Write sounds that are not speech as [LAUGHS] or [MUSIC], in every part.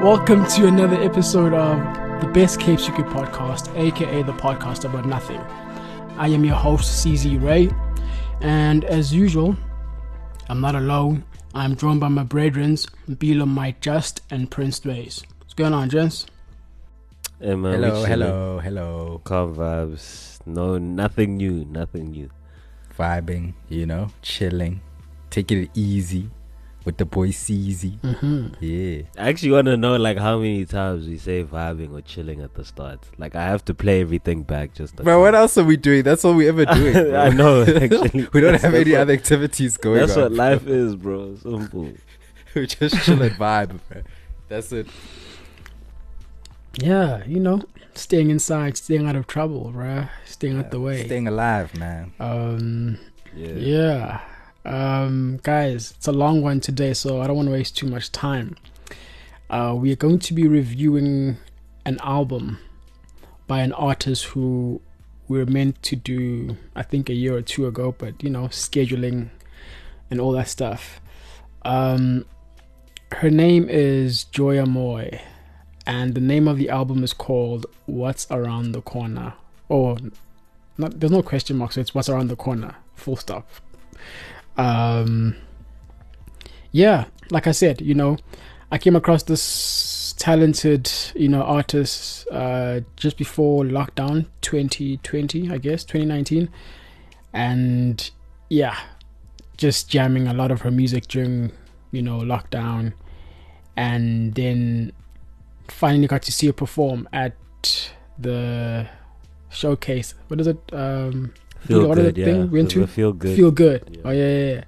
Welcome to another episode of the Best Kept Secret podcast, aka the podcast about nothing. I am your host, CZ Ray, and as usual, I'm not alone. I'm joined by my brethren, Bilo Mike Just and Prince Dways. What's going on, gents? Hey man, Hello, hello, hello. Calm vibes. No, nothing new. Nothing new. Vibing, you know, chilling, taking it easy with the boy CZ. Mm-hmm. Yeah. I actually want to know like how many times we say vibing or chilling at the start. Like I have to play everything back just. to- But what else are we doing? That's all we ever doing. [LAUGHS] bro. I know. [LAUGHS] Actually, we don't have any what- other activities going on. That's on. what life is, bro. Simple. [LAUGHS] we just chill and vibe, bro. That's it. Yeah, you know, staying inside, staying out of trouble, bro. Staying out the way. Staying alive, man. um, Yeah. yeah. Um, guys, it's a long one today, so I don't want to waste too much time. Uh, we are going to be reviewing an album by an artist who we were meant to do, I think, a year or two ago, but you know, scheduling and all that stuff. Um, her name is Joya Mooi, and the name of the album is called "What's Around the Corner." Oh, not there's no question mark, so it's "What's Around the Corner." Full stop. Um, yeah, like I said, you know, I came across this talented, you know, artist uh, just before lockdown 2020, I guess, 2019. And yeah, just jamming a lot of her music during, you know, lockdown. And then finally got to see her perform at the showcase. What is it? Um, Feel good. Yeah. thing we The? Feel good. Feel good. Yeah. Oh yeah, yeah, yeah.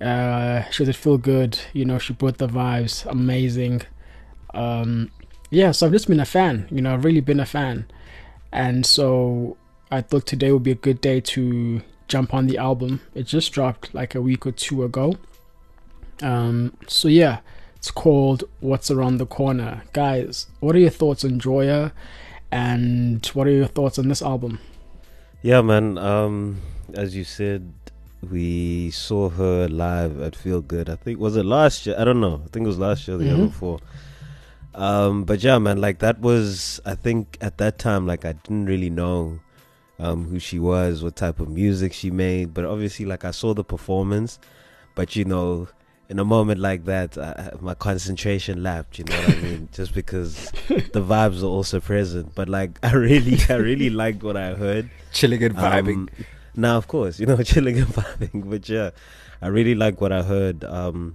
Uh, she did Feel Good. You know, she brought the vibes. Amazing. Um, yeah. So I've just been a fan. You know, I've really been a fan, and so I thought today would be a good day to jump on the album. It just dropped like a week or two ago. Um, so yeah, it's called "What's Around the Corner." Guys, what are your thoughts on Joya, and what are your thoughts on this album? Yeah, man. Um, as you said, we saw her live at Feel Good. I think was it last year? I don't know. I think it was last year, the year Mhm. before. Um, but yeah, man. Like that was. I think at that time, like I didn't really know um who she was, what type of music she made. But obviously, like I saw the performance. But you know, in a moment like that, I, my concentration lapped. You know what I [LAUGHS] mean? Just because the vibes are also present. But like, [LAUGHS] I really, I really liked what I heard. Chilling and vibing. Um, now, of course, you know, [LAUGHS] chilling and vibing. But yeah, I really like what I heard. Um,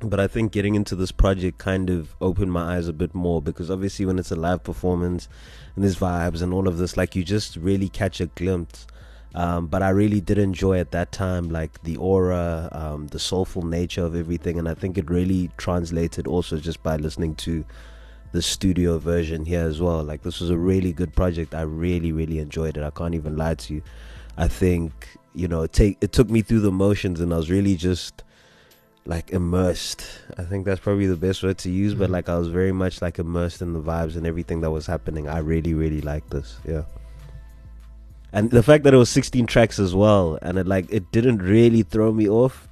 but I think getting into this project kind of opened my eyes a bit more because obviously, when it's a live performance and there's vibes and all of this, like you just really catch a glimpse. Um, but I really did enjoy at that time, like the aura, um, the soulful nature of everything, and I think it really translated also just by listening to the studio version here as well. Like this was a really good project. I really, really enjoyed it. I can't even lie to you. I think you know, it take it took me through the motions, and I was really just like immersed. I think that's probably the best word to use. But Mhm. like I was very much like immersed in the vibes and everything that was happening. I really, really liked this. Yeah. And the fact that it was 16 tracks as well, and it like it didn't really throw me off.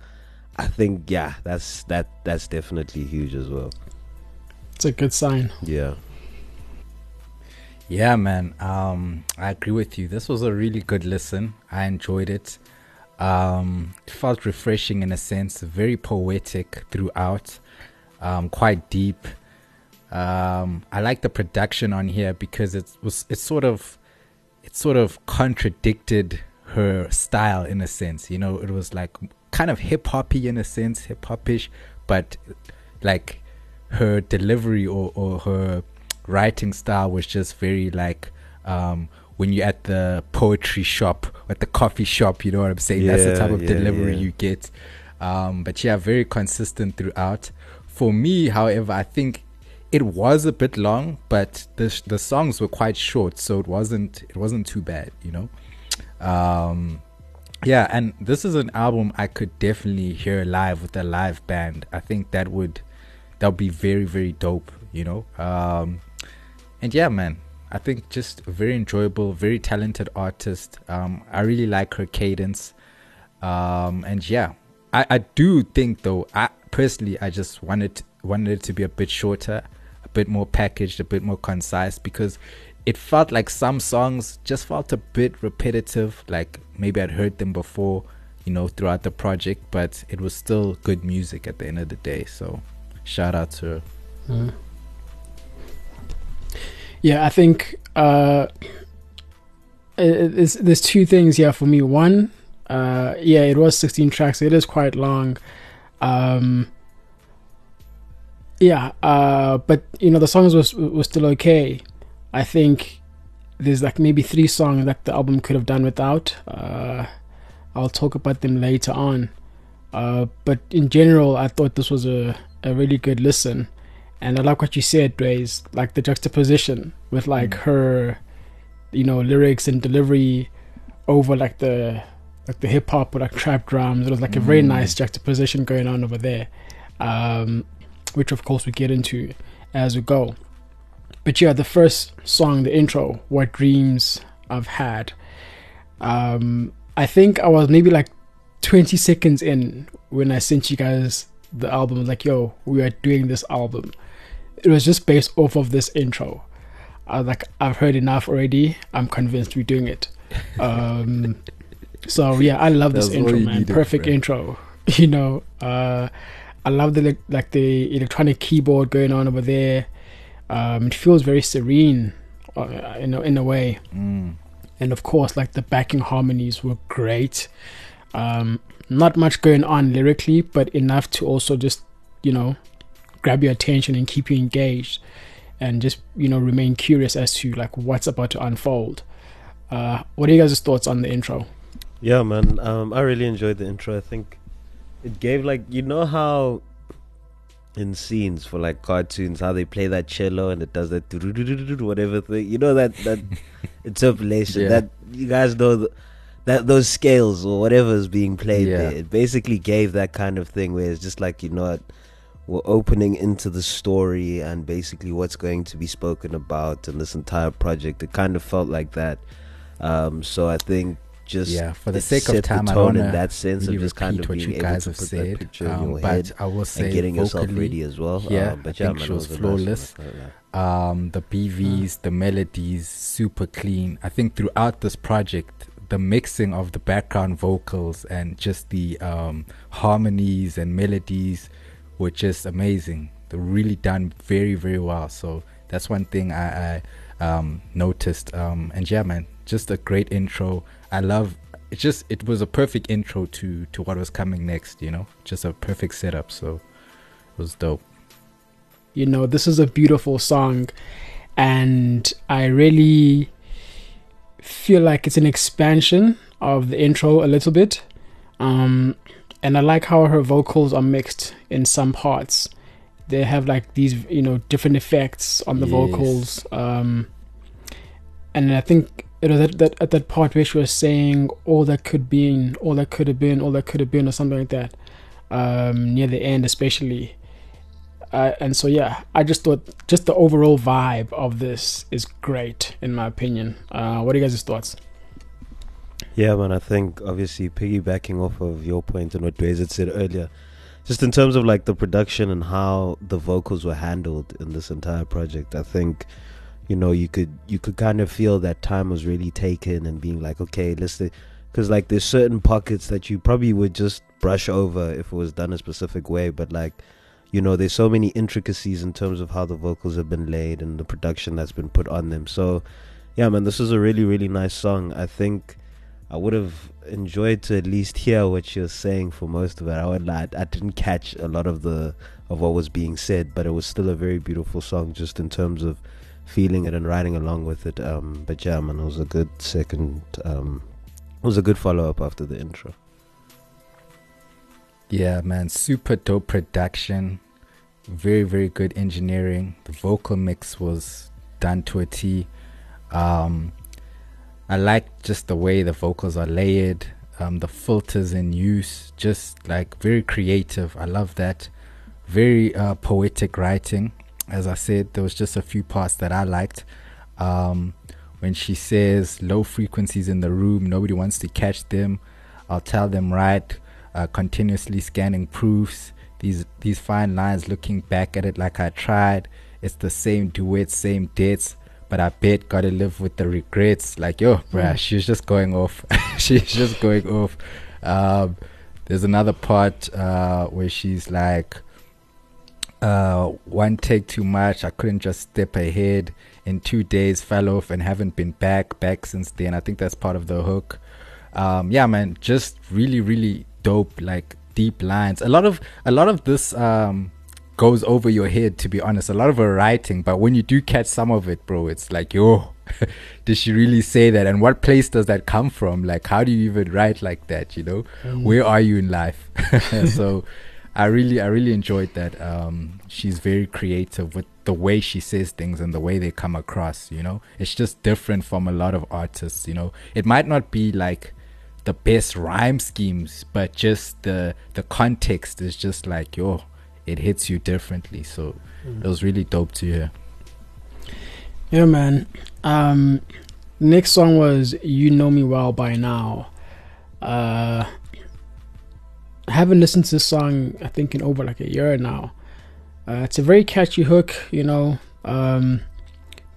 I think yeah, that's that that's definitely huge as well. It's a good sign. Yeah. Yeah, man. Um, I agree with you. This was a really good listen. I enjoyed it. Um, it felt refreshing in a sense, very poetic throughout, um, quite deep. Um, I like the production on here because it was it sort of it sort of contradicted her style in a sense. You know, it was like kind of hip hoppy in a sense, hip hopish, but like her delivery or, or her writing style was just very like um when you're at the poetry shop at the coffee shop you know what i'm saying that's the type of yeah, delivery yeah. you get um but yeah very consistent throughout for me however i think it was a bit long but the the songs were quite short so it wasn't it wasn't too bad you know? Um yeah and this is an album i could definitely hear live with a live band. I think that would that would be very very dope you know? Um and yeah man i think just very enjoyable very talented artist. Um i really like her cadence. Um and yeah i i do think though i personally i just wanted wanted it to be a bit shorter, a bit more packaged, a bit more concise because it felt like some songs just felt a bit repetitive. Like maybe I'd heard them before, you know, throughout the project, but it was still good music at the end of the day. So shout out to her. Mm. Yeah, I think uh, it, there's two things here for me. One, uh, yeah, it was 16 tracks. It is quite long. Um, yeah, uh, but you know the songs was was still okay. I think there's like maybe three songs that the album could have done without. Uh, I'll talk about them later on. Uh, but in general, I thought this was a, a really good listen. And I like what you said, Dre's, like the juxtaposition with like mm. her, you know, lyrics and delivery over like the like the hip hop or like trap drums. It was like a very mm. nice juxtaposition going on over there, um, which of course we get into as we go. But yeah, the first song, the intro, "What Dreams I've Had." Um, I think I was maybe like 20 seconds in when I sent you guys the album. Like, yo, we are doing this album. It was just based off of this intro. I was like, I've heard enough already. I'm convinced we're doing it. Um, [LAUGHS] so yeah, I love this intro, man. Perfect intro. [LAUGHS] You know, uh, I love the like the electronic keyboard going on over there. Um, it feels very serene, uh, in a, in a way. Mm. And of course, like the backing harmonies were great. Um, not much going on lyrically, but enough to also just, you know, grab your attention and keep you engaged and just, you know, remain curious as to like what's about to unfold. Uh, what are you guys' thoughts on the intro? Yeah, man. Um, I really enjoyed the intro. I think it gave like you know how in scenes for like cartoons how they play that cello and it does that whatever thing. You know that that [LAUGHS] interpolation yeah. that you guys know the, that those scales or whatever is being played yeah. there. It basically gave that kind of thing where it's just like you know we're opening into the story and basically what's going to be spoken about in this entire project. It kind of felt like that. Um, so I think just yeah for the sake of time i don't in that sense really of just kind of what being you guys have said um, but i will say and getting yourself ready as well. yeah um, but yeah, I think man, she was flawless um, the bvs mm. the melodies super clean. I think throughout this project the mixing of the background vocals and just the um, harmonies and melodies were just amazing. They're really done very very well. So that's one thing i, I um, noticed. Um, and yeah man just a great intro I love it just it was a perfect intro to to what was coming next, you know? Just a perfect setup, so it was dope. You know, this is a beautiful song and I really feel like it's an expansion of the intro a little bit. Um and I like how her vocals are mixed in some parts. They have like these, you know, different effects on the yes. vocals. Um and I think you know that, that at that part where she was saying all that could be all that could have been all that could have been or something like that um, near the end especially. Uh, and so yeah i just thought just the overall vibe of this is great in my opinion. Uh, what are you guys' thoughts? Yeah man i think obviously piggybacking off of your point and what Dwayne said earlier just in terms of like the production and how the vocals were handled in this entire project i think you know you could you could kind of feel that time was really taken and being like okay let's because like there's certain pockets that you probably would just brush over if it was done a specific way but like you know there's so many intricacies in terms of how the vocals have been laid and the production that's been put on them. So yeah man this is a really really nice song. I think i would have enjoyed to at least hear what you're saying for most of it. I would lie i didn't catch a lot of the of what was being said but it was still a very beautiful song just in terms of feeling it and riding along with it. Um, but yeah, man, it was a good second. Um, it was a good follow up after the intro. Yeah, man, super dope production. Very, very good engineering. The vocal mix was done to a T. Um, I like just the way the vocals are layered, um, the filters in use, just like very creative. I love that. Very uh, poetic writing as I said, there was just a few parts that I liked. Um, when she says low frequencies in the room, nobody wants to catch them. I'll tell them right. Uh, continuously scanning proofs, these these fine lines. Looking back at it, like I tried, it's the same duets, same dates. But I bet gotta live with the regrets. Like yo, bruh, Mm. she's just going off. [LAUGHS] she's just going off. Um, there's another part uh, where she's like, uh, one take too much. I couldn't just step ahead. In two days, fell off and haven't been back back since then. I think that's part of the hook. Um, yeah, man, just really, really dope, like deep lines. A lot of a lot of this um, goes over your head, to be honest. A lot of her writing, but when you do catch some of it, bro, it's like, yo, [LAUGHS] did she really say that? And what place does that come from? Like, how do you even write like that? You know, Mm. where are you in life? [LAUGHS] so, I really, I really enjoyed that. Um, she's very creative with the way she says things and the way they come across. You know, it's just different from a lot of artists. You know, it might not be like the best rhyme schemes, but just the the context is just like yo, it hits you differently. So it was really dope to hear. Yeah, man. Um, next song was "You Know Me Well by Now." Uh, I haven't listened to this song I think in over like a year now. Uh, it's a very catchy hook, you know. Um,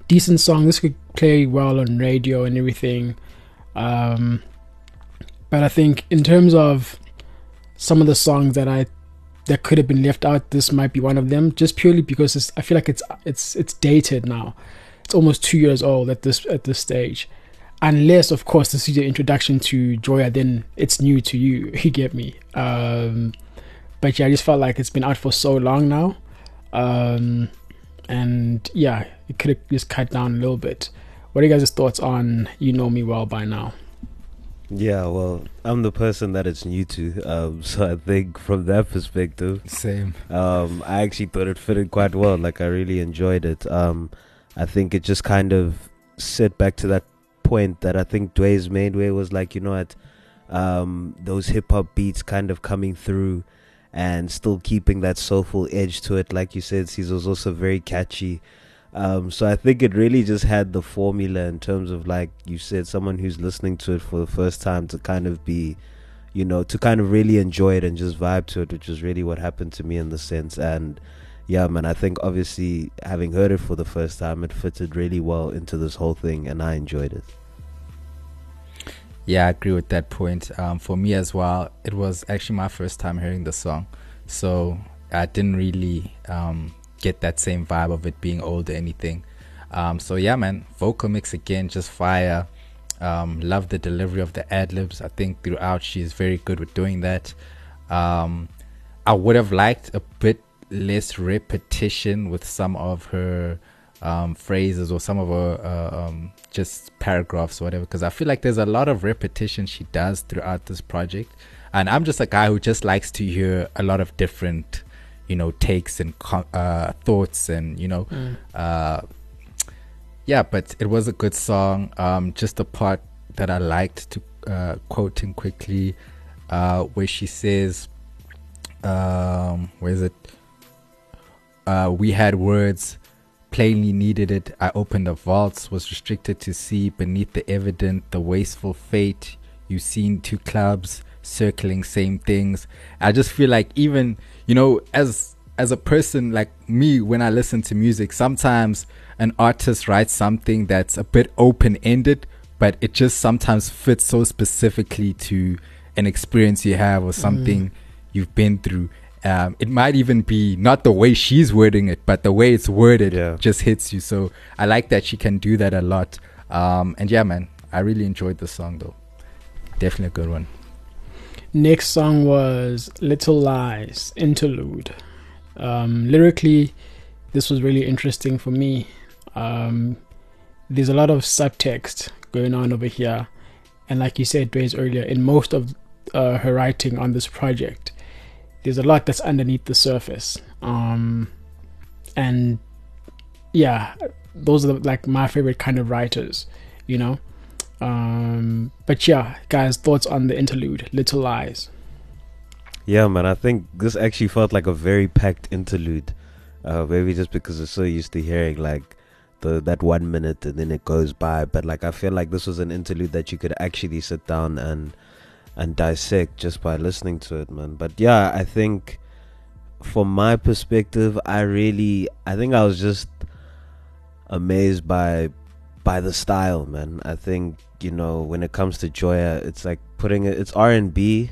decent song. This could play well on radio and everything. Um, but I think in terms of some of the songs that I that could have been left out, this might be one of them. Just purely because I feel like it's it's it's dated now. It's almost two years old at this at this stage. Unless, of course, this is your introduction to Joya, then it's new to you. [LAUGHS] You get me. Um, but yeah, I just felt like it's been out for so long now, um, and yeah, it could have just cut down a little bit. What are you guys' thoughts on "You Know Me Well" by now? Yeah, well, I'm the person that it's new to, um, [LAUGHS] so I think from that perspective, Same. um, I actually thought it fitted quite well. Like I really enjoyed it. Um, I think it just kind of set back to that point that I think Dwayne's made, where it was like, you know what, um, those hip hop beats kind of coming through, and still keeping that soulful edge to it. Like you said, Caesar's also very catchy. Um, so I think it really just had the formula in terms of like you said, someone who's listening to it for the first time to kind of be, you know, to kind of really enjoy it and just vibe to it, which is really what happened to me in the sense. And yeah, man, I think obviously having heard it for the first time, it fitted really well into this whole thing, and I enjoyed it. Yeah, I agree with that point. Um, for me as well, it was actually my first time hearing the song, so I didn't really um, get that same vibe of it being old or anything. Um, so yeah, man, vocal mix again, just fire. Um, love the delivery of the ad libs. I think throughout she's very good with doing that. Um, I would have liked a bit less repetition with some of her um, phrases or some of her uh, um, just paragraphs or whatever, because I feel like there's a lot of repetition she does throughout this project. And I'm just a guy who just likes to hear a lot of different, you know, takes and uh, thoughts and, you know, uh, yeah, but it was a good song. Um, just the part that I liked to uh, quoting quickly, uh, where she says, um, "Where is it? Uh, we had words, plainly needed it. I opened the vaults, was restricted to see beneath the evident, the wasteful fate. You seen two clubs circling same things. I just feel like even you know as as a person like me when I listen to music, sometimes an artist writes something that's a bit open ended, but it just sometimes fits so specifically to an experience you have or mm. something you've been through. Um, it might even be not the way she's wording it, but the way it's worded Yeah. just hits you. So I like that she can do that a lot. Um, and yeah, man, I really enjoyed the song though. Definitely a good one. Next song was Little Lies Interlude. Um, lyrically, this was really interesting for me. Um, there's a lot of subtext going on over here, and like you said, days earlier, in most of uh, her writing on this project, there's a lot that's underneath the surface. Um, and yeah, those are like my favorite kind of writers, you know. Um, but yeah, guys, thoughts on the interlude, Little Lies. Yeah, man, I think this actually felt like a very packed interlude. Uh, maybe just because we're so used to hearing like the that one minute and then it goes by, but like I feel like this was an interlude that you could actually sit down and and dissect just by listening to it, man. But yeah, I think from my perspective, I really, I think I was just amazed by by the style, man. I think you know when it comes to Joya, it's like putting it. It's R and B,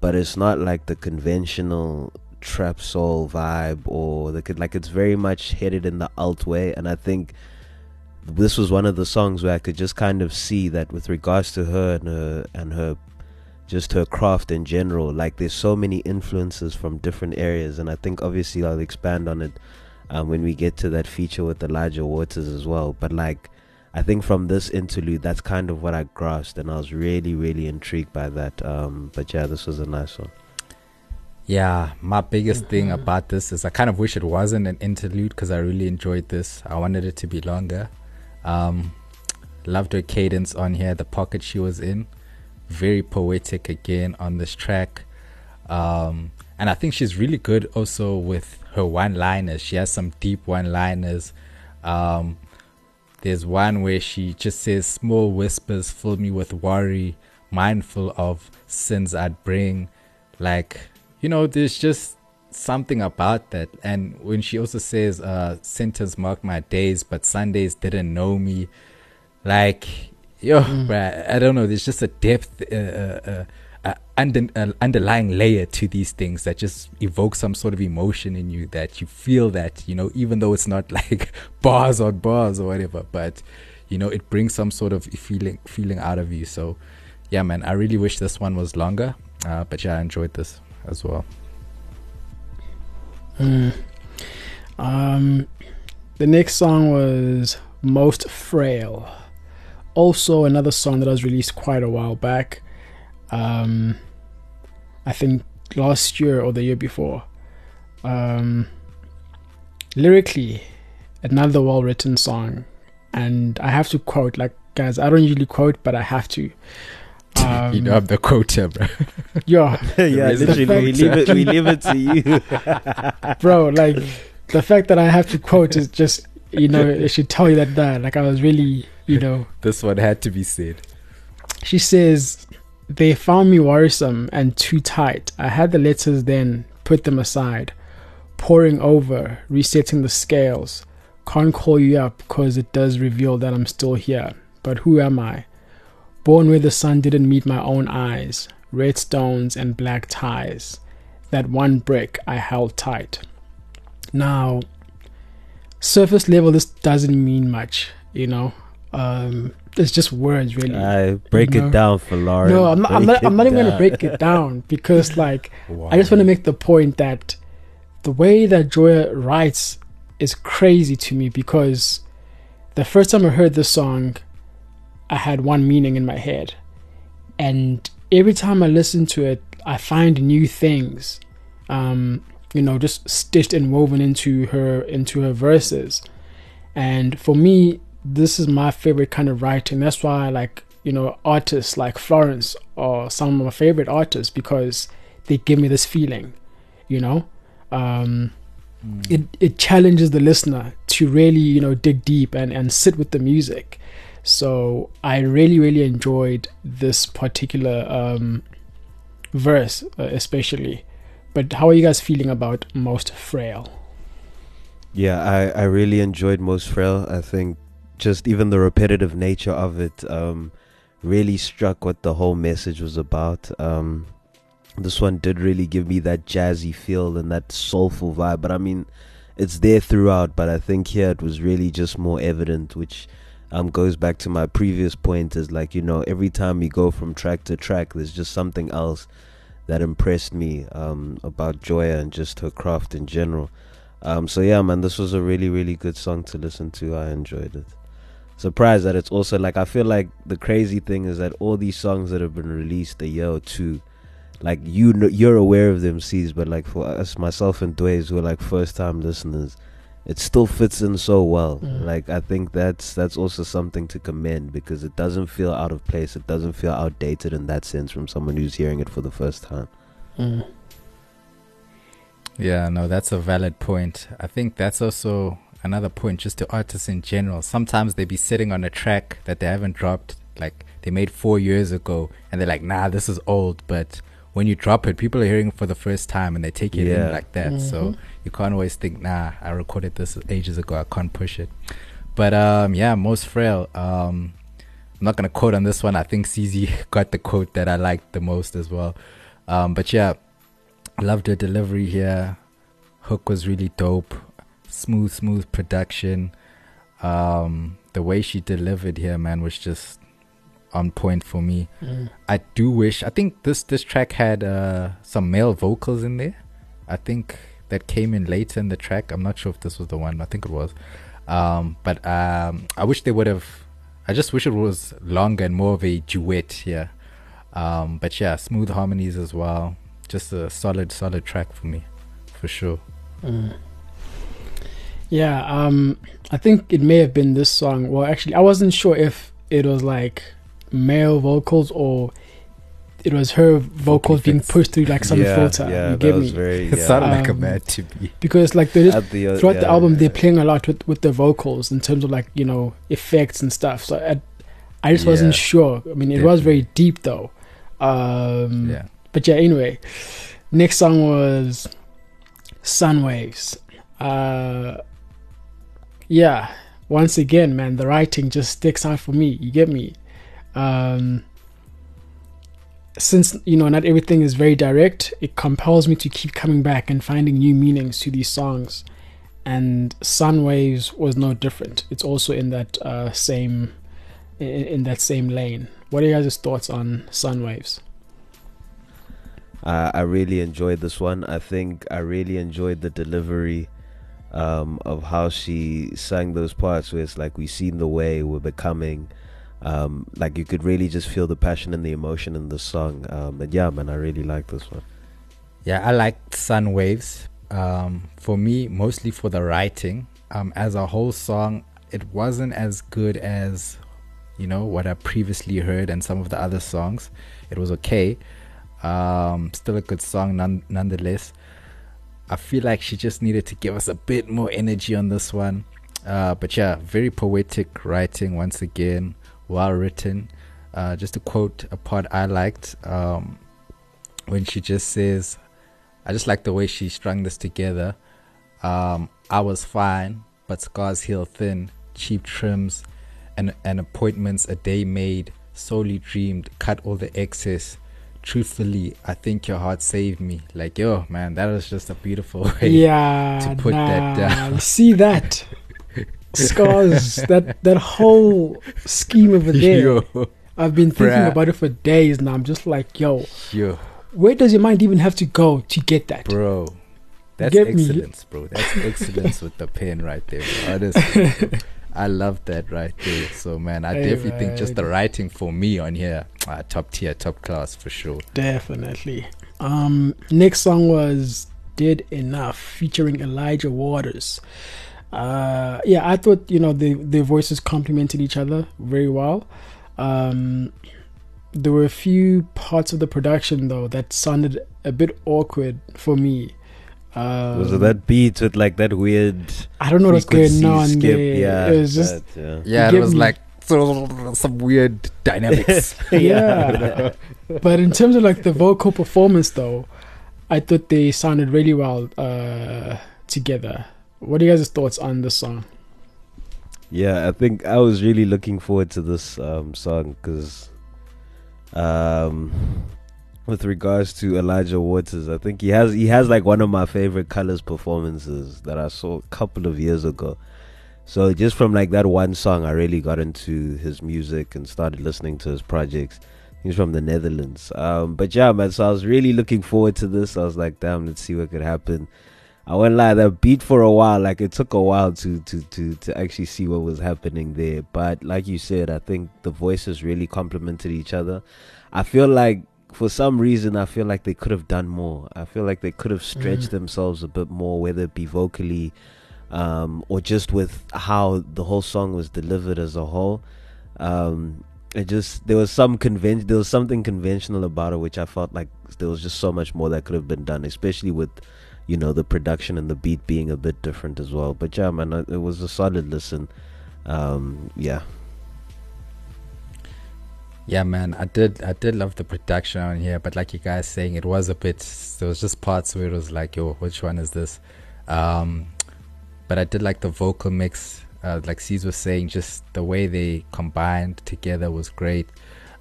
but it's not like the conventional trap soul vibe or the like. It's very much headed in the alt way, and I think this was one of the songs where I could just kind of see that with regards to her and her and her just her craft in general like there's so many influences from different areas and I think obviously I'll expand on it um, when we get to that feature with Elijah Waters as well but like I think from this interlude that's kind of what I grasped and I was really really intrigued by that um, but yeah this was a nice one yeah, my biggest thing about this is I kind of wish it wasn't an interlude because I really enjoyed this. I wanted it to be longer. Um, loved her cadence on here, the pocket she was in. Very poetic again on this track. Um, and I think she's really good also with her one liners. She has some deep one liners. Um, there's one where she just says, Small whispers fill me with worry, mindful of sins I'd bring. Like, you know, there's just something about that. And when she also says, uh, sentence mark my days, but Sundays didn't know me. Like, yo, mm. bruh, I don't know. There's just a depth, uh, uh, uh, uh under, uh, underlying layer to these things that just evoke some sort of emotion in you that you feel that, you know, even though it's not [LAUGHS] like bars on bars or whatever, but, you know, it brings some sort of feeling, feeling out of you. So, yeah, man, I really wish this one was longer. but yeah, I enjoyed this as well. Mm. Um, the next song was Most Frail. Also, another song that was released quite a while back. Um, I think last year or the year before. Um, lyrically, another well written song. And I have to quote, like, guys, I don't usually quote, but I have to. [LAUGHS] Um, you know I'm the quota, bro. Yeah, [LAUGHS] yeah. Literally, we leave it. We leave it to you, [LAUGHS] bro. Like the fact that I have to quote is just, you know, it should tell you that that like I was really, you [LAUGHS] know. this one had to be said. She says, "They found me worrisome and too tight. I had the letters then, put them aside, pouring over, resetting the scales. Can't call you up because it does reveal that I'm still here. But who am I?" Born where the sun didn't meet my own eyes, red stones and black ties. That one brick I held tight. Now, surface level, this doesn't mean much, you know. Um, it's just words, really. I break you know? it down for Lauren. No, I'm not. I'm not, I'm not even gonna break it down [LAUGHS] because, like, wow. I just want to make the point that the way that Joya writes is crazy to me because the first time I heard this song, I had one meaning in my head. And every time I listen to it, I find new things, um, you know, just stitched and woven into her into her verses. And for me, this is my favorite kind of writing. That's why I like, you know, artists like Florence or some of my favorite artists because they give me this feeling, you know. Um, mm. It it challenges the listener to really, you know, dig deep and, and sit with the music. So I really, really enjoyed this particular um, verse, uh, especially. But how are you guys feeling about Most Frail? Yeah, I, I really enjoyed Most Frail. I think just even the repetitive nature of it um, really struck what the whole message was about. Um, this one did really give me that jazzy feel and that soulful vibe. But I mean, it's there throughout. But I think here it was really just more evident, which um, goes back to my previous point is like you know every time we go from track to track there's just something else that impressed me um, about Joya and just her craft in general um, so yeah man this was a really really good song to listen to I enjoyed it surprised that it's also like I feel like the crazy thing is that all these songs that have been released a year or two like you know, you're aware of them sees but like for us myself and Dways who are like first time listeners it still fits in so well. Mm. Like I think that's that's also something to commend because it doesn't feel out of place. It doesn't feel outdated in that sense from someone who's hearing it for the first time. Mm. Yeah, no, that's a valid point. I think that's also another point just to artists in general. Sometimes they be sitting on a track that they haven't dropped like they made 4 years ago and they're like, "Nah, this is old." But when you drop it, people are hearing it for the first time and they take it Yeah. in like that. So Mhm. you can't always think, nah, I recorded this ages ago, I can't push it. But um, yeah, most frail. Um, I'm not gonna quote on this one. I think CZ [LAUGHS] got the quote that I liked the most as well. Um, but yeah, loved her delivery here. Hook was really dope. Smooth, smooth production. Um, the way she delivered here, man, was just on point for me. Mm. I do wish. I think this this track had uh, some male vocals in there. I think that came in later in the track. I'm not sure if this was the one. I think it was. Um, but um, I wish they would have. I just wish it was longer and more of a duet here. Um, but yeah, smooth harmonies as well. Just a solid, solid track for me, for sure. Mm. Yeah, um, I think it may have been this song. Well, actually, I wasn't sure if it was like male vocals or it was her vocals being pushed through like some yeah, filter. Yeah, you that get was me? very. It Yeah. sounded like a Um, man to me. Because like they just the, uh, throughout the yeah, album they're playing a lot with with the vocals in terms of like you know effects and stuff. So I, I just wasn't sure. I mean, it was very deep though. Um, Yeah. But yeah, anyway, next song was Sun Waves. Uh, yeah, once again, man, the writing just sticks out for me. You get me? Um, since you know not everything is very direct, it compels me to keep coming back and finding new meanings to these songs. And Sun Waves was no different. It's also in that uh, same in, in that same lane. What are your guys' thoughts on Sun Waves? I, I really enjoyed this one. I think I really enjoyed the delivery um, of how she sang those parts where it's like we've seen the way we're becoming. Um, like you could really just feel the passion and the emotion in the song. Um, and yeah, man, I really like this one. Yeah, I liked Sun Waves. Um, for me, mostly for the writing. Um, as a whole song, it wasn't as good as, you know, what I previously heard and some of the other songs. It was okay. Um, still a good song none, nonetheless. I feel like she just needed to give us a bit more energy on this one. Uh, but yeah, very poetic writing once again, well written. Uh, just to quote a part I liked um, when she just says, I just like the way she strung this together. Um, I was fine, but scars heal thin, cheap trims, and, and appointments a day made, solely dreamed, cut all the excess. Truthfully, I think your heart saved me. Like, yo, man, that was just a beautiful [LAUGHS] way. yeah, to put that down. [LAUGHS] See that [LAUGHS] scars, that that whole scheme over there. yo, I've been thinking Bruh. about it for days now. I'm just like, yo, yo, where does your mind even have to go to get that? bro. That's Get me? excellence, bro. That's excellence with the pen right there. Bro. Honestly. I love that right there. So, man, I Hey, definitely think just the writing for me on here, uh, top tier, top class for sure. Definitely. Um, next song was "Did Enough" featuring Elijah Waters. Uh, yeah, I thought you know the their voices complemented each other very well. Um, there were a few parts of the production though that sounded a bit awkward for me. Um, was it that beat with like that weird I don't know what's going frequency on skip? there. Yeah, it was just that, yeah. Yeah, it was me? like some weird dynamics. [LAUGHS] [LAUGHS] yeah. but in terms of like the vocal performance, though, I thought they sounded really well uh, together. What are you guys' thoughts on the song? Yeah, I think I was really looking forward to this um, song because, um, with regards to Elijah Waters, I think he has he has like one of my favorite colors performances that I saw a couple of years ago. So just from like that one song, I really got into his music and started listening to his projects. He's from the Netherlands. Um, but yeah, man. So I was really looking forward to this. I was like, damn, let's see what could happen. I won't lie, that beat for a while, like it took a while to to to to actually see what was happening there. But like you said, I think the voices really complemented each other. I feel like for some reason I feel like they could have done more. I feel like they could have stretched Mhm. themselves a bit more, whether it be vocally um, or just with how the whole song was delivered as a whole. Um, it just there was some conven- there was something conventional about it, which I felt like there was just so much more that could have been done, especially with you know the production and the beat being a bit different as well. But yeah, man, it it was a solid listen. Um, yeah, Yeah, man, I did I did love the production on here, but like you guys saying, it was a bit. There was just parts where it was like, yo, which one is this? Um, but I did like the vocal mix. Uh, like C's was saying, just the way they combined together was great.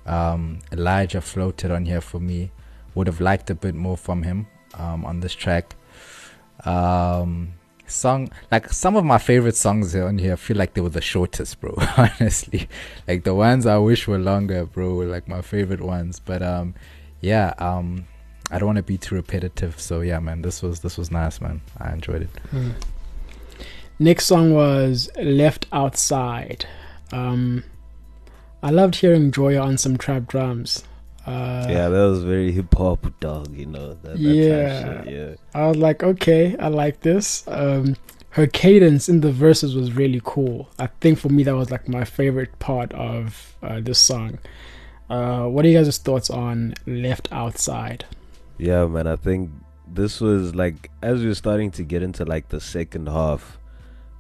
Um, Elijah floated on here for me. Would have liked a bit more from him um, on this track. Um, song like some of my favorite songs here on here feel like they were the shortest bro [LAUGHS] honestly. Like the ones i wish were longer bro were like my favorite ones. But um yeah um i don't want to be too repetitive. So yeah man this was this was nice man. I enjoyed it. Hmm. next song was left outside. Um i loved hearing joya on some trap drums uh, yeah, that was very hip hop dog, you know. That, that yeah, yeah. I was like, okay, I like this. Um, her cadence in the verses was really cool. I think for me that was like my favorite part of uh, this song. Uh, what are you guys' thoughts on "Left Outside"? Yeah, man, I think this was like as we were starting to get into like the second half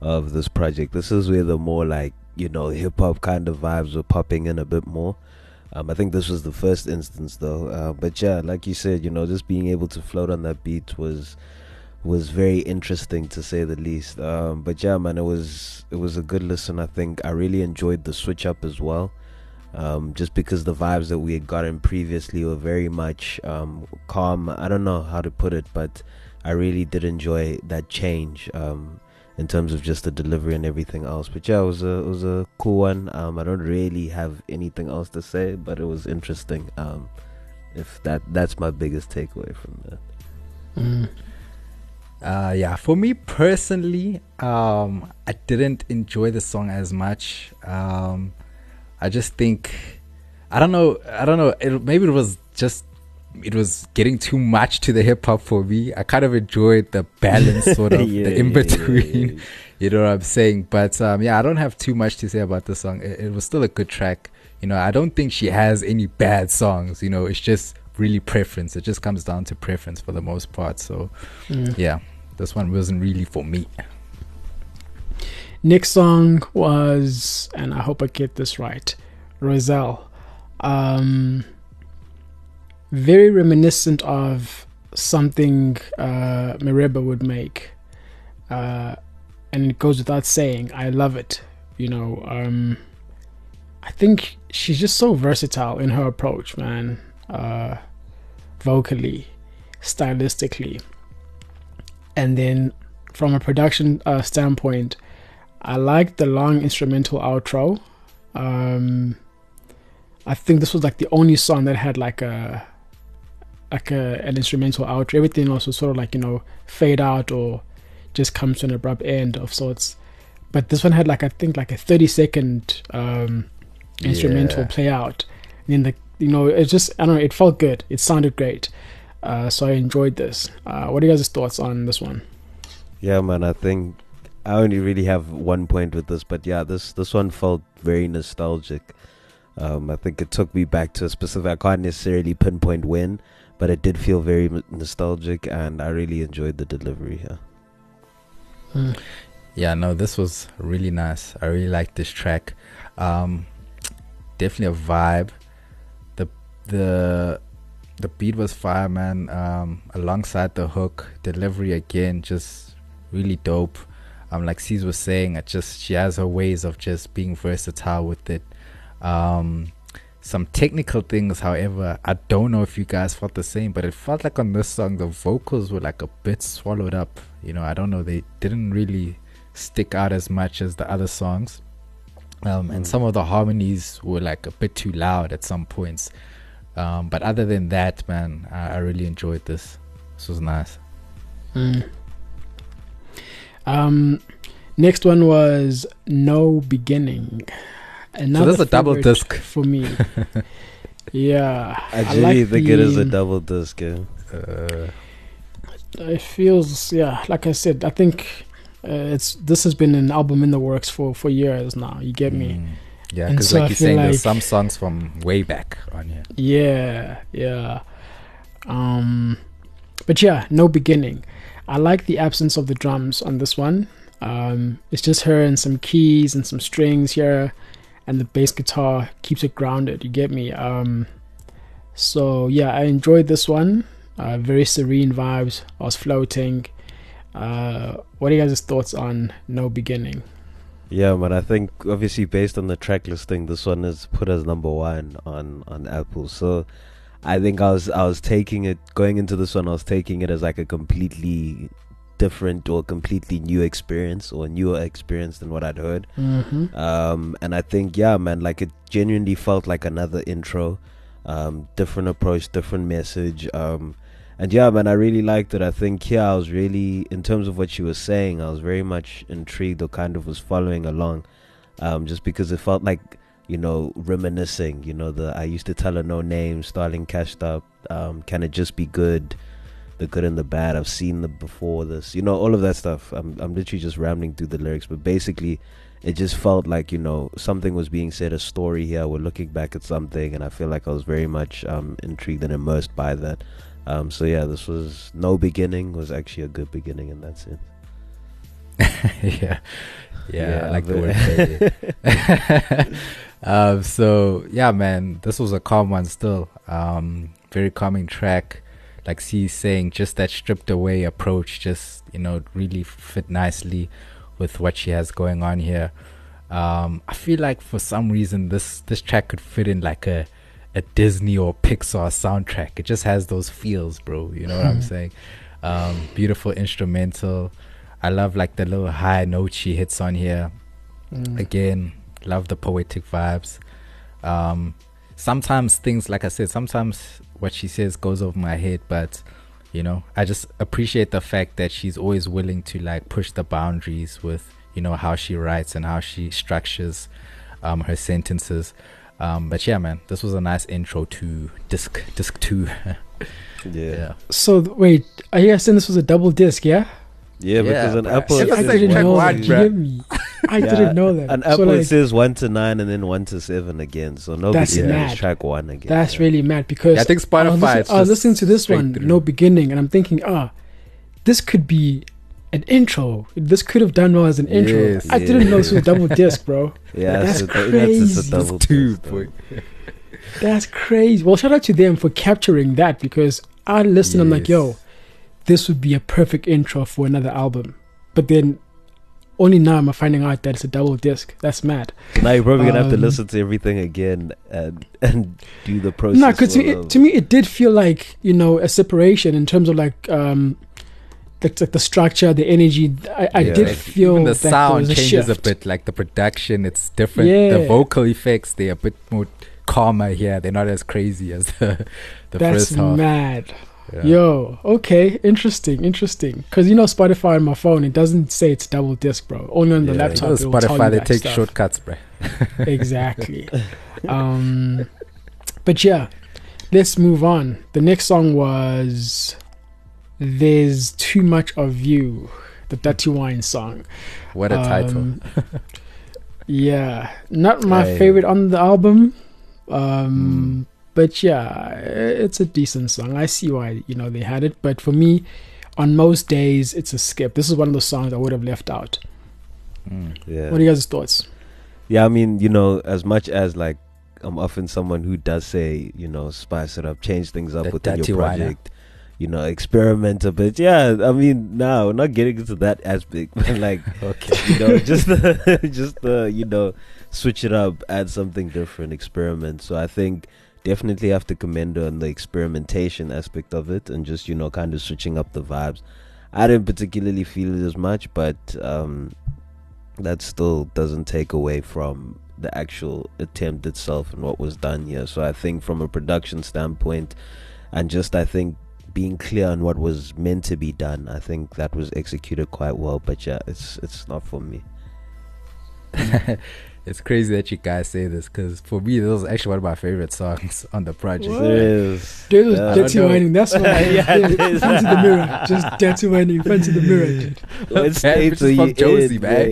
of this project. This is where the more like you know hip hop kind of vibes were popping in a bit more. Um, I think this was the first instance though. Uh, but yeah, like you said, you know, just being able to float on that beat was was very interesting to say the least. Um, but yeah, man, it was it was a good listen. I think I really enjoyed the switch up as well. Um, just because the vibes that we had gotten previously were very much um, calm. I don't know how to put it, but I really did enjoy that change. Um, in terms of just the delivery and everything else. But yeah, it was a it was a cool one. Um, I don't really have anything else to say, but it was interesting. Um, if that that's my biggest takeaway from that. Mm. Uh, yeah, for me personally, um, I didn't enjoy the song as much. Um, I just think, I don't know, I don't know. It, maybe it was just it was getting too much to the hip hop for me. I kind of enjoyed the balance, [LAUGHS] sort of yeah, the in between. Yeah, yeah, [LAUGHS] you know what I'm saying? But um, yeah, I don't have too much to say about the song. It, it, was still a good track. You know, I don't think she has any bad songs. You know, it's just really preference. It just comes down to preference for the most part. So mm. yeah, this one wasn't really for me. Next song was, and I hope I get this right, Roselle. Um, very reminiscent of something uh, Mereba would make. Uh, and it goes without saying, I love it. You know, um, I think she's just so versatile in her approach, man. Uh, vocally, stylistically. And then from a production uh, standpoint, I like the long instrumental outro. Um, I think this was like the only song that had like a like a, an instrumental outro. Everything else was sort of like you know fade out or just comes to an abrupt end of sorts. But this one had like I think like a thirty second um, instrumental yeah. play out. And then the you know it just I don't know it felt good. It sounded great. Uh, so I enjoyed this. Uh, what are you guys' thoughts on this one? Yeah, man. I think I only really have one point with this, but yeah, this this one felt very nostalgic. Um, I think it took me back to a specific. I can't necessarily pinpoint when, but it did feel very nostalgic, and I really enjoyed the delivery here. Mm. Yeah, no, this was really nice. I really liked this track. Um, definitely a vibe. The the the beat was fire, man. Um, alongside the hook, delivery again, just really dope. Um, like C's was saying, it just she has her ways of just being versatile with it. Um, some technical things, however, I don't know if you guys felt the same, but it felt like on this song the vocals were like a bit swallowed up. You know, I don't know, they didn't really stick out as much as the other songs. Um, mm. And some of the harmonies were like a bit too loud at some points. Um, but other than that, man, I, I, really enjoyed this. This was nice. Mm. Um, next one was No Beginning. Another so that's a double disc [LAUGHS] for me. [LAUGHS] yeah, I, I like think the, it is a double disc. Yeah. Uh, it feels yeah, like I said, I think uh, it's this has been an album in the works for for years now. You get me? Mm. Yeah, because so like you're saying, like, there's some songs from way back on here. Yeah, yeah. Um, but yeah, no beginning. I like the absence of the drums on this one. Um, it's just her and some keys and some strings here and the bass guitar keeps it grounded. You get me? Um, so yeah, I enjoyed this one. Uh, very serene vibes. I was floating. Uh, what are you guys' thoughts on No Beginning? Yeah, man. I think obviously based on the track listing, this one is put as number one on on Apple. So I think I was I was taking it going into this one. I was taking it as like a completely different or completely new experience or newer experience than what I'd heard. Mm-hmm. Um, and I think yeah, man, like it genuinely felt like another intro. Um, different approach, different message. Um, and yeah, man, I really liked it. I think yeah, I was really, in terms of what she was saying, I was very much intrigued or kind of was following along, um, just because it felt like, you know, reminiscing. You know, the I used to tell her no name, Starling cashed up. Um, can it just be good? The good and the bad. I've seen the before this. You know, all of that stuff. I'm I'm literally just rambling through the lyrics, but basically, it just felt like you know something was being said, a story here. We're looking back at something, and I feel like I was very much um, intrigued and immersed by that. Um, so yeah, this was no beginning was actually a good beginning in that sense. [LAUGHS] yeah. yeah, Yeah, I like the word. [LAUGHS] [LAUGHS] um, so yeah, man, this was a calm one still. Um, very calming track. Like C's saying, just that stripped away approach, just you know, really fit nicely with what she has going on here. Um, I feel like for some reason this this track could fit in like a a Disney or Pixar soundtrack. It just has those feels, bro. You know what I'm saying? Um, beautiful instrumental. I love like the little high note she hits on here. Mm. Again, love the poetic vibes. Um, sometimes things, like I said, sometimes what she says goes over my head, but you know, I just appreciate the fact that she's always willing to like push the boundaries with you know how she writes and how she structures um, her sentences. Um, but yeah, man, this was a nice intro to disc disc two. [LAUGHS] Yeah, So th- wait, are you guys saying this was a double disc? Yeah. Yeah, because an bruh. Apple It's it I didn't know one, that. bruh. You hear me? I Yeah, didn't know that. An So, Apple like, says one to nine and then one to seven again. So no That's beginning mad. is track one again. That's yeah. really mad because Yeah, I think I was, Spotify. listen- I was listening to this one, through. no beginning, and I'm thinking, ah, this could be an intro. This could have done well as an intro. Yes. I didn't know this was a double disc, bro. [LAUGHS] Yeah, That's so th- that's just crazy. a double two, disc, though. boy. That's crazy. Well, shout out to them for capturing that because I listened. I'm like, yo, Yes. This would be a perfect intro for another album. But then only now am I finding out that it's a double disc. That's mad. Now you're probably gonna have to Um, listen to everything again and and do the process. No, because to, all it- over. to me it did feel like you know a separation in terms of like um, like, like the structure, the energy. I, I Yeah. did Like, feel even the that there sound was a changes shift. a bit like the production it's different the vocal effects they're a bit more calmer here they're not as crazy as [LAUGHS] the the That's first half mad. Yeah. Yo, okay, interesting, interesting. Because you know Spotify on my phone, it doesn't say it's double disc, bro. Only on the Yeah, You laptop. know, will tell spotify you they that take stuff. shortcuts bro [LAUGHS] exactly. um, but yeah, let's move on. The next song was "There's Too Much of You," the Dirty Wine song. what a title Um, yeah, not my favorite on the album. Um, But yeah, it's a decent song. I see why you know they had it, but for me, on most days, it's a skip. This is one of those songs I would have left out. Mm. Yeah. What are you guys' thoughts? Yeah, I mean, you know, as much as like I'm often someone who does say, you know, spice it up, change things up The within dirty your wine, project, you know, experiment a bit. Yeah, I mean, no, we're not getting into that aspect, [LAUGHS] but like, [LAUGHS] okay you know, just the, [LAUGHS] just the, you know, switch it up, add something different, experiment. So I think definitely have to commend her on the experimentation aspect of it and just, you know, kind of switching up the vibes. I didn't particularly feel it as much, but um, that still doesn't take away from the actual attempt itself and what was done here. So I think from a production standpoint, and just I think being clear on what was meant to be done, I think that was executed quite well. But yeah, it's it's not for me. [LAUGHS] it's crazy that you guys say this because for me this was actually one of my favorite songs [LAUGHS] on the project What? Yes. Dude, it was Yeah. dirty I whining. That's why. Yeah, [LAUGHS] yeah, it is. front of the mirror. Just [LAUGHS] dirty whining in front of the mirror. dude. What Man, state which you Josie, in, man.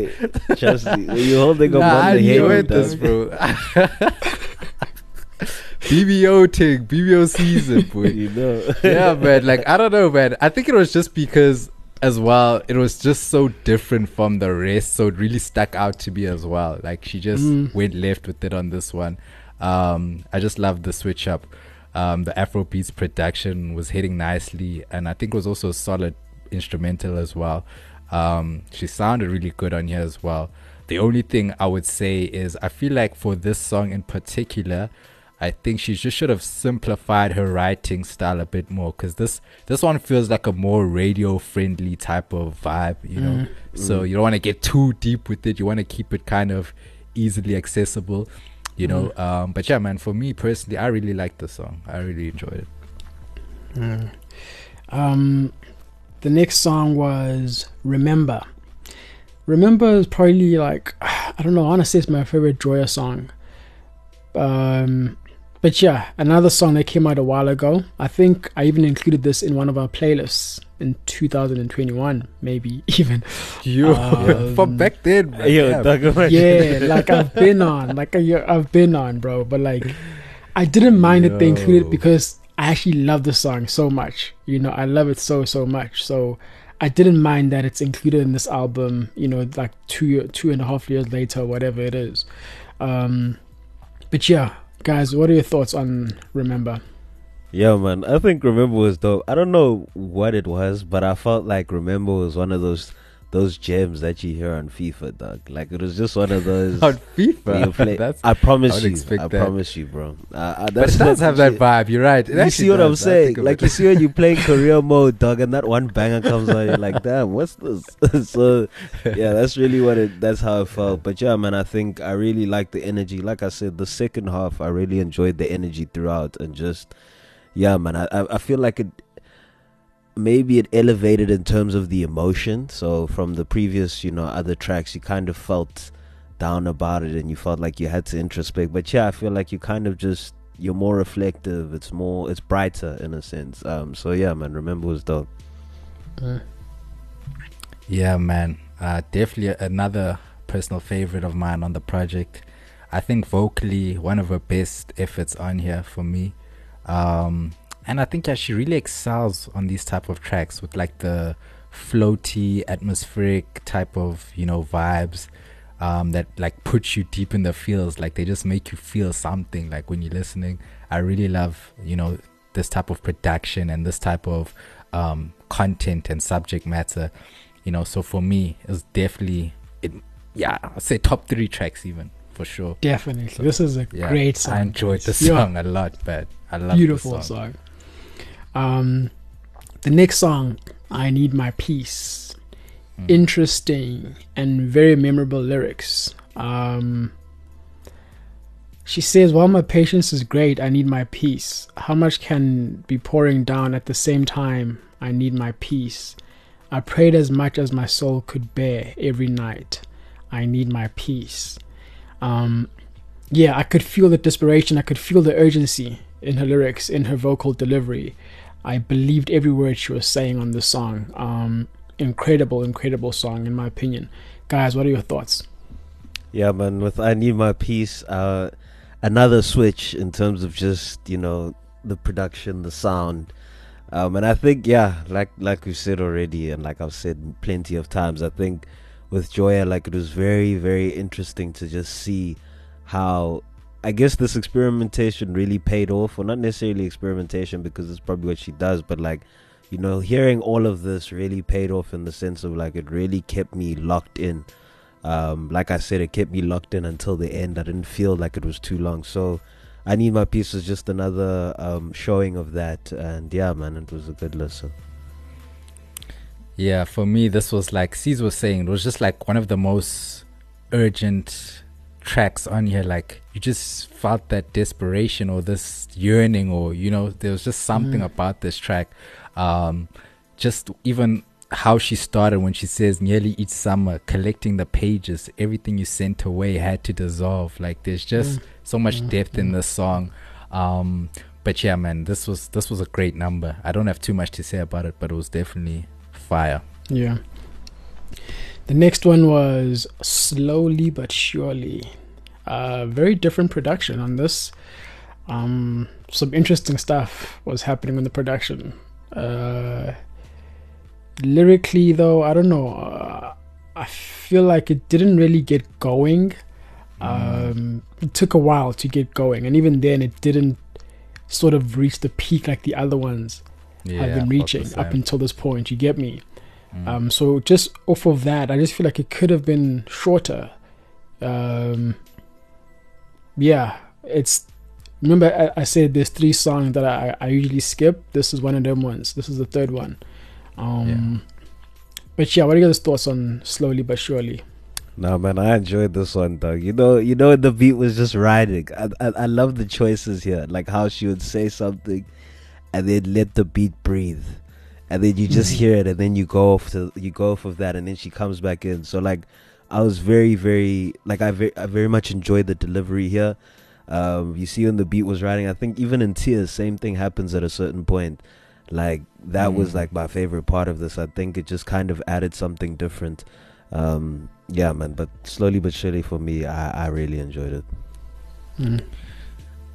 mate? Trust me. You're holding up Nah, on I the knew head, it, this, bro. BBO thing, BBO season, boy. You know. yeah, man. Like I don't know, man. I think it was just because as well, it was just so different from the rest, so it really stuck out to me as well. Like she just Mm. went left with it on this one. Um, I just love the switch up. Um, the Afrobeats production was hitting nicely, and I think it was also a solid instrumental as well. Um, she sounded really good on here as well. The only thing I would say is I feel like for this song in particular, I think she just should have simplified her writing style a bit more because this this one feels like a more radio friendly type of vibe, you know. Mm. So you don't want to get too deep with it. You want to keep it kind of easily accessible, you know. Um, but yeah, man, for me personally, I really like the song. I really enjoyed it. Mm. Um, the next song was Remember. Remember is probably like [SIGHS] I don't know. Honestly, it's my favorite Joya song. Um, but yeah, another song that came out a while ago. I think I even included this in one of our playlists in 2021, maybe [LAUGHS] even. You Um, [LAUGHS] from back then, man, Yo, yeah. Doug, Yeah, like I've [LAUGHS] been on, like I, I've been on, bro. But like, I didn't mind that they included it because I actually love the song so much. You know, I love it so so much. So I didn't mind that it's included in this album. You know, like two two and a half years later, whatever it is. Um, but yeah, guys, what are your thoughts on Remember? Yeah, man. I think Remember was dope. I don't know what it was, but I felt like Remember was one of those those gems that you hear on FIFA, dog. Like it was just one of those. [LAUGHS] on FIFA. play- [LAUGHS] That's, I promise I you. I that. promise you, bro. Uh, uh, but that's it does have that vibe. You're right. It you see what I'm saying? Like you see when you play [LAUGHS] career mode, dog, and that one banger comes on, you're like, damn, what's this? so yeah, that's really what it. That's how it felt. But yeah, man, I think I really like the energy. Like I said, the second half, I really enjoyed the energy throughout, and just yeah, man, I, I feel like it. Maybe it elevated in terms of the emotion. So from the previous, you know, other tracks, you kind of felt down about it, and you felt like you had to introspect. But yeah, I feel like you kind of just you're more reflective. It's more, it's brighter in a sense. Um, so yeah, man, remember was dope. Yeah, man. Uh, definitely another personal favorite of mine on the project. I think vocally one of her best efforts on here for me. Um, and I think yeah, she really excels on these type of tracks with like the floaty, atmospheric type of you know vibes um, that like push you deep in the feels. Like they just make you feel something. Like when you're listening, I really love you know this type of production and this type of um, content and subject matter. You know, so for me, it's definitely it. Yeah, I'd say top three tracks even for sure. Definitely, this is a Yeah, great song. I enjoyed the Yeah. song a lot, but I love beautiful song. song. Um, the next song, "I Need My Peace," Mm. interesting and very memorable lyrics. Um, she says, "While my patience is great, I need my peace. How much can be pouring down at the same time? I need my peace. I prayed as much as my soul could bear every night. I need my peace." Um, yeah, I could feel the desperation. I could feel the urgency in her lyrics, in her vocal delivery. I believed every word she was saying on this song. Um, incredible, incredible song, in my opinion. Guys, what are your thoughts? Yeah, man. With I need my peace. Uh, another switch in terms of just you know the production, the sound. Um, and I think yeah, like like we said already, and like I've said plenty of times, I think with Joya, like it was very very interesting to just see how I guess this experimentation really paid off, or not necessarily experimentation because it's probably what she does, but like you know, hearing all of this really paid off in the sense of like it really kept me locked in. Um, like I said, it kept me locked in until the end. I didn't feel like it was too long. So I need my peace was just another um, showing of that. And yeah, man, it was a good listen. Yeah, for me, this was like C's was saying, it was just like one of the most urgent tracks on here. Like you just felt that desperation or this yearning, or you know, there was just something Mhm. about this track. Um, just even how she started when she says, "Nearly each summer, collecting the pages, everything you sent away had to dissolve." Like there's just Mm. so much Mm, depth in mm. this song. Um, but yeah, man, this was this was a great number. I don't have too much to say about it, but it was definitely fire. Yeah. The next one was Slowly But Surely. Uh, very different production on this. Um, some interesting stuff was happening in the production. Uh, lyrically, though, I don't know. Uh, I feel like it didn't really get going. Um, it took a while to get going, and even then, it didn't sort of reach the peak like the other ones Yeah, have been reaching up until this point. You get me? Mm. Um, so just off of that, I just feel like it could have been shorter. Um, yeah, it's. Remember, I, I said there's three songs that I, I usually skip. This is one of them ones. This is the third one. Um, But yeah, what are your guys' thoughts on slowly but surely? No man, I enjoyed this one, Doug. You know, you know, the beat was just riding. I, I, I love the choices here, like how she would say something, and then let the beat breathe, and then you just Mhm. hear it, and then you go off to you go off of that, and then she comes back in. So like, I was very, very like I very, I very much enjoyed the delivery here. Um, you see when the beat was riding, I think even in tears, same thing happens at a certain point. Like that was Mm. like my favorite part of this. I think it just kind of added something different. Um, yeah, man. But slowly but surely for me, I, I really enjoyed it. Mm.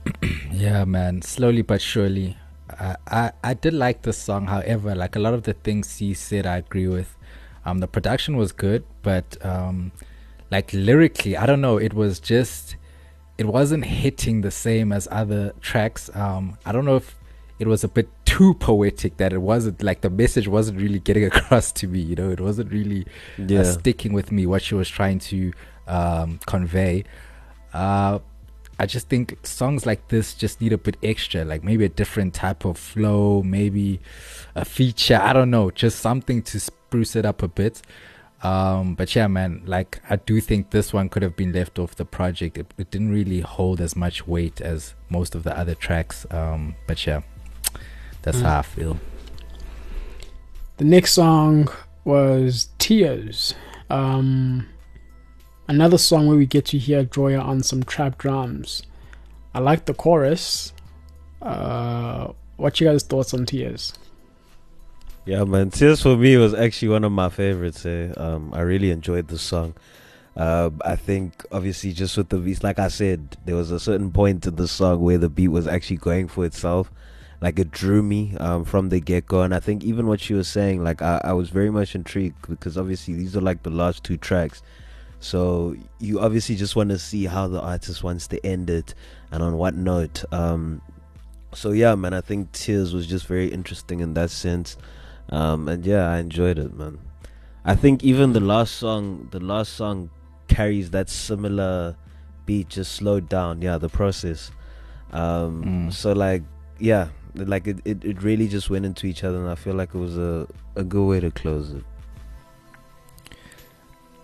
[COUGHS] Yeah, man. Slowly but surely. I, I I did like this song. However, like a lot of the things he said, I agree with. Um, the production was good, but um, like lyrically, I don't know. It was just, it wasn't hitting the same as other tracks. Um, I don't know if it was a bit too poetic that it wasn't like the message wasn't really getting [LAUGHS] across to me. You know, it wasn't really Yeah, uh, sticking with me what she was trying to um, convey. Uh, I just think songs like this just need a bit extra, like maybe a different type of flow, maybe a feature. I don't know, just something to spruce it up a bit. Um, but yeah, man, like I do think this one could have been left off the project. It, it didn't really hold as much weight as most of the other tracks. Um, but yeah, that's Mm. how I feel. The next song was Tears. Um, another song where we get to hear Joya on some trap drums. I like the chorus. Uh, what you guys' thoughts on Tears? yeah, man. Tears for me was actually one of my favorites. Eh? Um, I really enjoyed the song. Um, I think obviously just with the beats, like I said, there was a certain point in the song where the beat was actually going for itself. Like it drew me um, from the get go, and I think even what she was saying, like I, I was very much intrigued because obviously these are like the last two tracks, so you obviously just want to see how the artist wants to end it and on what note. Um, so yeah, man, I think Tears was just very interesting in that sense, um, and yeah, I enjoyed it, man. I think even the last song, the last song carries that similar beat, just slowed down. Yeah, the process. Um, Mm. So like, yeah, like it, it, it really just went into each other, and I feel like it was a a good way to close it.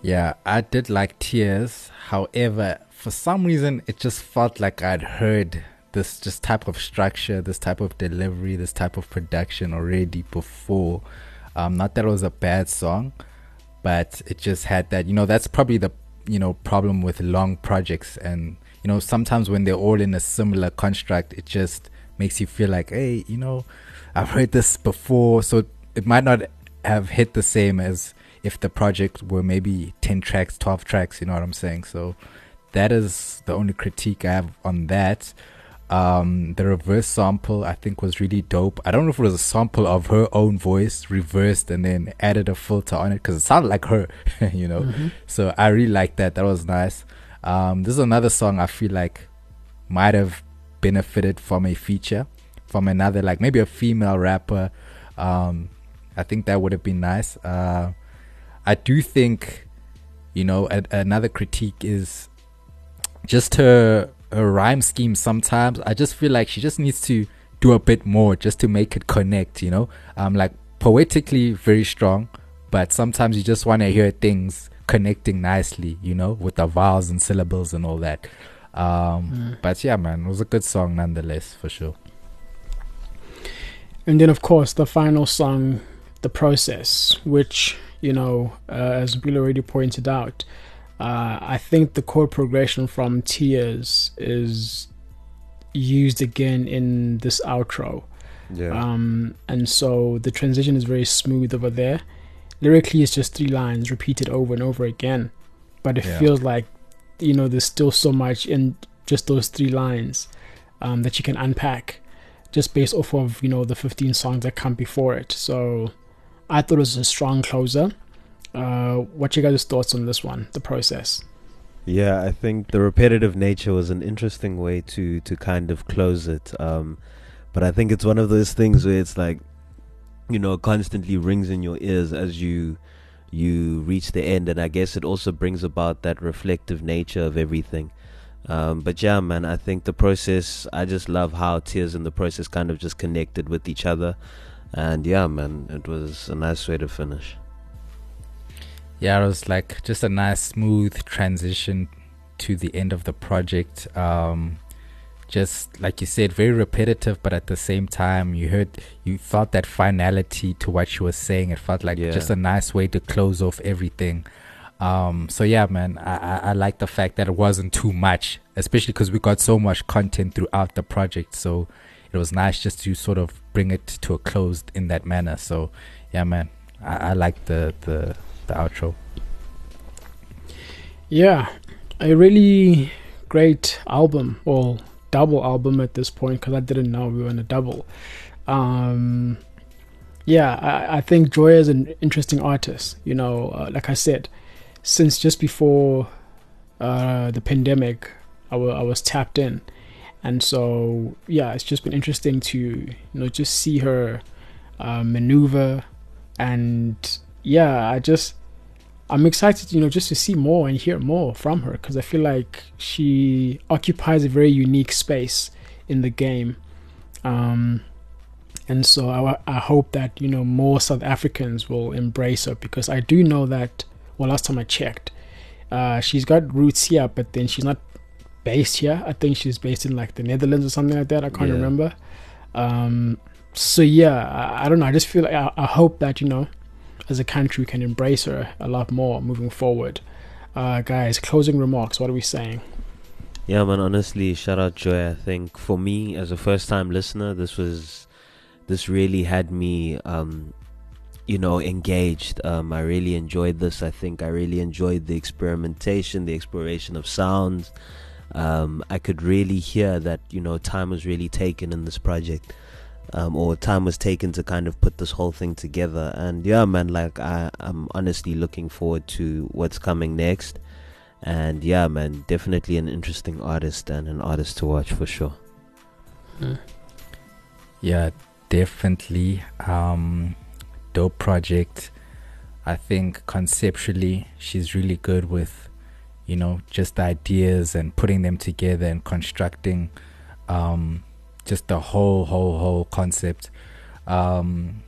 Yeah, I did like Tears. However, for some reason, it just felt like I'd heard this just type of structure, this type of delivery, this type of production already before. Um, not that it was a bad song, but it just had that. You know, that's probably the you know problem with long projects, and you know sometimes when they're all in a similar construct, it just makes you feel like, hey, you know, I've heard this before, so it might not have hit the same as if the project were maybe 10 tracks 12 tracks you know what i'm saying? So that is the only critique i have on that. Um the reverse sample i think was really dope. I don't know if it was a sample of her own voice reversed and then added a filter on it because it sounded like her [LAUGHS] you know? Mhm. so i really liked that. That was nice. Um this is another song i feel like might have benefited from a feature from another like maybe a female rapper. Um i think that would have been nice. Uh I do think, you know, a, another critique is just her her rhyme scheme. Sometimes I just feel like she just needs to do a bit more just to make it connect. You know, um, like poetically very strong, but sometimes you just want to hear things connecting nicely. You know, with the vowels and syllables and all that. Um, Mm. but yeah, man, it was a good song nonetheless for sure. And then, of course, the final song, The Process, which, you know, uh, as Bill already pointed out, uh, I think the chord progression from Tears is used again in this outro. Yeah, Um, and so the transition is very smooth over there. Lyrically, it's just three lines repeated over and over again, but it Yeah. feels like you know there's still so much in just those three lines um, that you can unpack, just based off of you know the 15 songs that come before it. So I thought it was a strong closer. Uh, what you guys' thoughts on this one, the process? Yeah, I think the repetitive nature was an interesting way to to kind of close it. Um, but I think it's one of those things where it's like, you know, constantly rings in your ears as you you reach the end, and I guess it also brings about that reflective nature of everything. Um, but yeah, man, I think the process. I just love how tears in the process kind of just connected with each other, and yeah, man, it was a nice way to finish yeah, it was like just a nice smooth transition to the end of the project. Um, just like you said, very repetitive, but at the same time, you heard, you felt that finality to what she was saying. It felt like yeah. just a nice way to close off everything. Um, so yeah, man, I, I, I like the fact that it wasn't too much, especially because we got so much content throughout the project. So it was nice just to sort of bring it to a close in that manner. So yeah, man, I, I like the the the outro. Yeah, a really great album, well, double album at this point because I didn't know we were in a double. Um, yeah, I, I think Joy is an interesting artist. You know, uh, like I said, since just before uh, the pandemic, I, w- I was tapped in. And so, yeah, it's just been interesting to, you know, just see her uh, maneuver. And yeah, I just, I'm excited, you know, just to see more and hear more from her because I feel like she occupies a very unique space in the game. Um, and so I, I hope that, you know, more South Africans will embrace her because I do know that, well, last time I checked, uh, she's got roots here, but then she's not based here. I think she's based in like the Netherlands or something like that. I can't yeah. remember. Um, so yeah, I, I, don't know. I just feel like I, I hope that, you know, as a country we can embrace her a lot more moving forward. Uh, guys, closing remarks. What are we saying? Yeah, man. Honestly, shout out Joy. I think for me as a first-time listener, this was this really had me, um, you know, engaged. Um, I really enjoyed this. I think I really enjoyed the experimentation, the exploration of sounds. Um, I could really hear that you know time was really taken in this project um, or time was taken to kind of put this whole thing together. And yeah, man, like I, I'm honestly looking forward to what's coming next. And yeah, man, definitely an interesting artist and an artist to watch for sure. Hmm. Yeah, definitely. Um, dope project. I think conceptually, she's really good with, you know, just ideas and putting them together and constructing um, just the whole whole whole concept. Um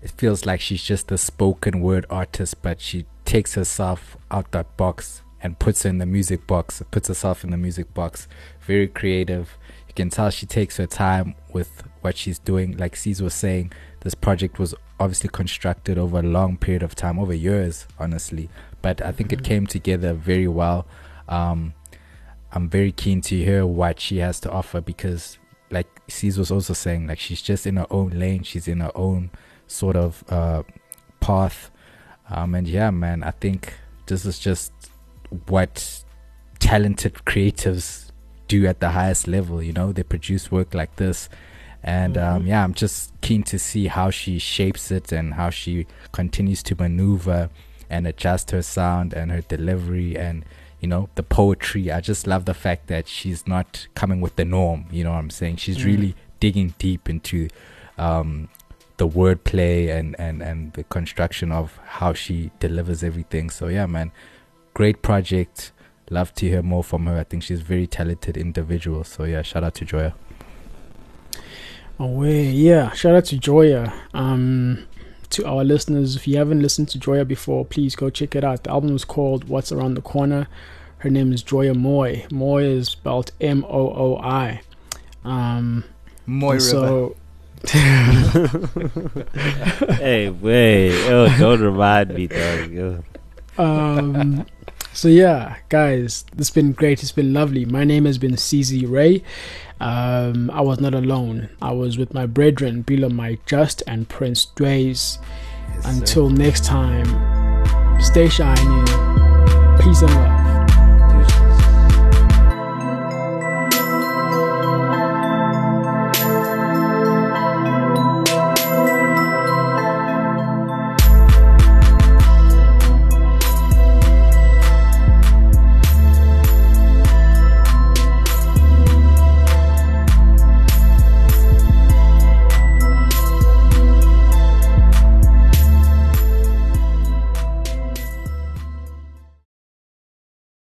it feels like she's just a spoken word artist but she takes herself out that box and puts her in the music box puts herself in the music box. Very creative. You can tell she takes her time with what she's doing. Like C's was saying this project was obviously constructed over a long period of time over years honestly but i think it came together very well um, i'm very keen to hear what she has to offer because like C's was also saying, like she's just in her own lane. She's in her own sort of uh, path. Um, and yeah, man, I think this is just what talented creatives do at the highest level. You know, they produce work like this. And um, mm-hmm. yeah, I'm just keen to see how she shapes it and how she continues to maneuver and adjust her sound and her delivery and you know the poetry. I just love the fact that she's not coming with the norm you know what i'm saying? She's mm. really digging deep into um, the wordplay and and and the construction of how she delivers everything. So yeah man great project. Love to hear more from her. I think she's a very talented individual. So yeah shout out to joya. Oh yeah shout out to joya. Um to our listeners, if you haven't listened to Joya before, please go check it out. The album is called What's Around the Corner. Her name is Joya Moy. Moy is spelled M O O I. Um, Mooi so, [LAUGHS] hey, wait. Oh, don't remind me, dog. um, so, yeah, guys, it's been great. It's been lovely. My name has been CZ Ray. Um, I was not alone. I was with my brethren, Bila My Just and Prince Dways. Yes, Until sir. next time, stay shining. Peace and love.